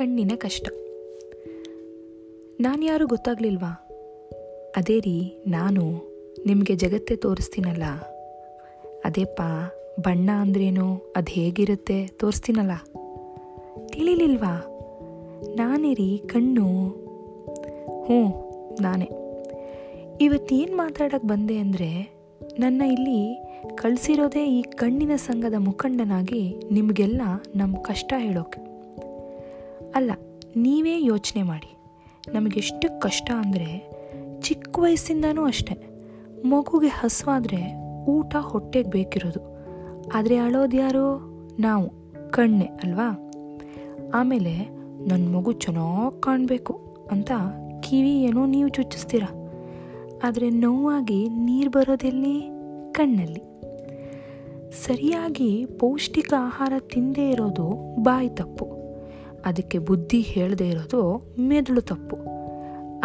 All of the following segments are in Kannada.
ಕಣ್ಣಿನ ಕಷ್ಟ. ನಾನು ಯಾರು ಗೊತ್ತಾಗ್ಲಿಲ್ವಾ? ಅದೇ ರೀ, ನಾನು ನಿಮಗೆ ಜಗತ್ತೇ ತೋರಿಸ್ತೀನಲ್ಲ. ಅದೇಪ್ಪ, ಬಣ್ಣ ಅಂದ್ರೇನು ಅದು ಹೇಗಿರುತ್ತೆ ತೋರಿಸ್ತೀನಲ್ಲ? ತಿಳಿಲಿಲ್ವಾ? ನಾನೇ ರೀ, ಕಣ್ಣು. ಹ್ಞೂ, ನಾನೇ. ಇವತ್ತೇನು ಮಾತಾಡೋಕ್ಕೆ ಬಂದೆ ಅಂದರೆ, ನನ್ನ ಇಲ್ಲಿ ಕಳಿಸಿರೋದೇ ಈ ಕಣ್ಣಿನ ಸಂಘದ ಮುಖಂಡನಾಗಿ ನಿಮಗೆಲ್ಲ ನಮ್ಮ ಕಷ್ಟ ಹೇಳೋಕೆ. ಅಲ್ಲ, ನೀವೇ ಯೋಚನೆ ಮಾಡಿ. ನಮಗೆಷ್ಟು ಕಷ್ಟ ಅಂದರೆ ಚಿಕ್ಕ ವಯಸ್ಸಿಂದನೂ ಅಷ್ಟೆ. ಮಗುಗೆ ಹಸುವಾದರೆ ಊಟ ಹೊಟ್ಟೆಗೆ ಬೇಕಿರೋದು. ಆದರೆ ಅಳೋದು ಯಾರು? ನಾವು, ಕಣ್ಣೆ, ಅಲ್ವಾ? ಆಮೇಲೆ ನನ್ನ ಮಗು ಚೆನ್ನಾಗಿ ಕಾಣಬೇಕು ಅಂತ ಕಿವಿ ಏನೋ ನೀವು ಚುಚ್ಚಿಸ್ತೀರ? ಆದರೆ ನೋವಾಗಿ ನೀರು ಬರೋದೆಲ್ಲಿ? ಕಣ್ಣಲ್ಲಿ. ಸರಿಯಾಗಿ ಪೌಷ್ಟಿಕ ಆಹಾರ ತಿಂದೇ ಇರೋದು ಬಾಯಿ ತಪ್ಪು. ಅದಕ್ಕೆ ಬುದ್ಧಿ ಹೇಳದೇ ಇರೋದು ಮೆದುಳು ತಪ್ಪು.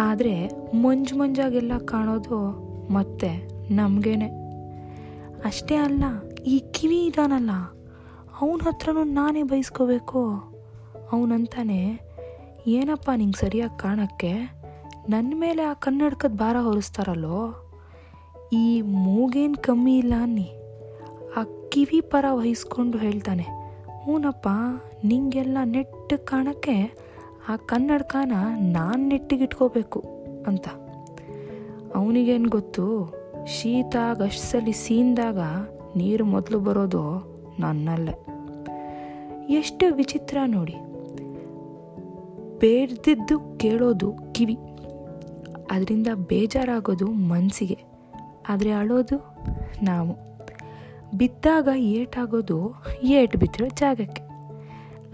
ಆದರೆ ಮಂಜು ಮಂಜಾಗೆಲ್ಲ ಕಾಣೋದು ಮತ್ತೆ ನಮಗೇನೆ. ಅಷ್ಟೇ ಅಲ್ಲ, ಈ ಕಿವಿ ಇದಾನಲ್ಲ, ಅವನ ಹತ್ರನೂ ನಾನೇ ಬಯಸ್ಕೋಬೇಕು ಅವನಂತಾನೆ, ಏನಪ್ಪ ನಿಂಗೆ ಸರಿಯಾಗಿ ಕಾಣೋಕ್ಕೆ? ನನ್ನ ಮೇಲೆ ಆ ಕನ್ನಡಕದ ಭಾರ ಹೊರಿಸ್ತಾರಲ್ಲೋ? ಈ ಮೂಗೇನು ಕಮ್ಮಿ ಇಲ್ಲ ಅನ್ನಿ. ಆ ಕಿವಿ ಪರ ವಹಿಸ್ಕೊಂಡು ಹೇಳ್ತಾನೆ ಹ್ಞೂನಪ್ಪ ನಿಂಗೆಲ್ಲ ನೆಟ್ಟು ಕಾಣೋಕ್ಕೆ ಆ ಕನ್ನಡಕನ ನಾನು ನೆಟ್ಟಿಗಿಟ್ಕೋಬೇಕು ಅಂತ. ಅವನಿಗೇನು ಗೊತ್ತು? ಶೀತ ಗಷ್ಟಸಲಿ ಸೀನ್ದಾಗ ನೀರು ಮೊದಲು ಬರೋದು ನನ್ನಲ್ಲೇ. ಎಷ್ಟು ವಿಚಿತ್ರ ನೋಡಿ. ಬೇಡ್ದಿದ್ದು ಕೇಳೋದು ಕಿವಿ. ಅದರಿಂದ ಬೇಜಾರಾಗೋದು ಮನಸ್ಸಿಗೆ ಆದರೆ ಅಳೋದು ನಾವು. ಬಿದ್ದಾಗ ಏಟಾಗೋದು ಏಟು ಬಿದ್ದಿರೋ ಜಾಗಕ್ಕೆ.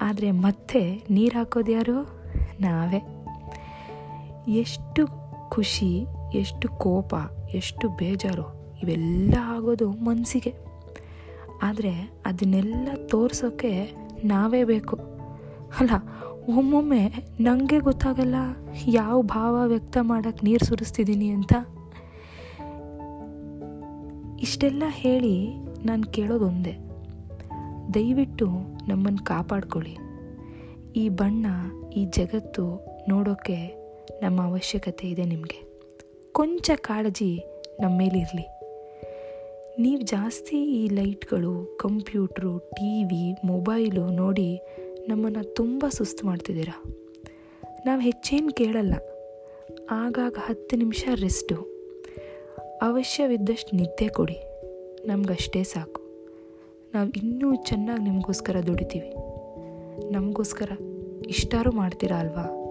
ಆದರೆ ಮತ್ತೆ ನೀರು ಹಾಕೋದು ಯಾರು? ನಾವೇ. ಎಷ್ಟು ಖುಷಿ, ಎಷ್ಟು ಕೋಪ, ಎಷ್ಟು ಬೇಜಾರು, ಇವೆಲ್ಲ ಆಗೋದು ಮನಸ್ಸಿಗೆ ಆದರೆ ಅದನ್ನೆಲ್ಲ ತೋರಿಸೋಕ್ಕೆ ನಾವೇ ಬೇಕು. ಅಲ್ಲ, ಒಮ್ಮೊಮ್ಮೆ ನನಗೆ ಗೊತ್ತಾಗಲ್ಲ ಯಾವ ಭಾವ ವ್ಯಕ್ತ ಮಾಡೋಕ್ಕೆ ನೀರು ಸುರಿಸ್ತಿದ್ದೀನಿ ಅಂತ. ಇಷ್ಟೆಲ್ಲ ಹೇಳಿ ನಾನು ಕೇಳೋದೊಂದೇ ದಯವಿಟ್ಟು ನಮ್ಮನ್ನು ಕಾಪಾಡ್ಕೊಳ್ಳಿ. ಈ ಬಣ್ಣ, ಈ ಜಗತ್ತು ನೋಡೋಕ್ಕೆ ನಮ್ಮ ಅವಶ್ಯಕತೆ ಇದೆ ನಿಮಗೆ. ಕೊಂಚ ಕಾಳಜಿ ನಮ್ಮ ಮೇಲಿರಲಿ. ನೀವು ಜಾಸ್ತಿ ಈ ಲೈಟ್ಗಳು, ಕಂಪ್ಯೂಟ್ರು, ಟಿ ವಿ, ಮೊಬೈಲು ನೋಡಿ ನಮ್ಮನ್ನು ತುಂಬ ಸುಸ್ತು ಮಾಡ್ತಿದ್ದೀರಾ? ನಾವು ಹೆಚ್ಚೇನು ಕೇಳಲ್ಲ. ಆಗಾಗ ಹತ್ತು ನಿಮಿಷ ರೆಸ್ಟು. ಅವಶ್ಯವಿದ್ದಷ್ಟು ನಿದ್ದೆ ಕೊಡಿ. ನಮಗಷ್ಟೇ ಸಾಕು. ನಾವು ಇನ್ನೂ ಚೆನ್ನಾಗಿ ನಿಮಗೋಸ್ಕರ ದುಡಿತೀವಿ. ನಮಗೋಸ್ಕರ ಇಷ್ಟಾರು ಮಾಡ್ತೀರಾ ಅಲ್ವಾ?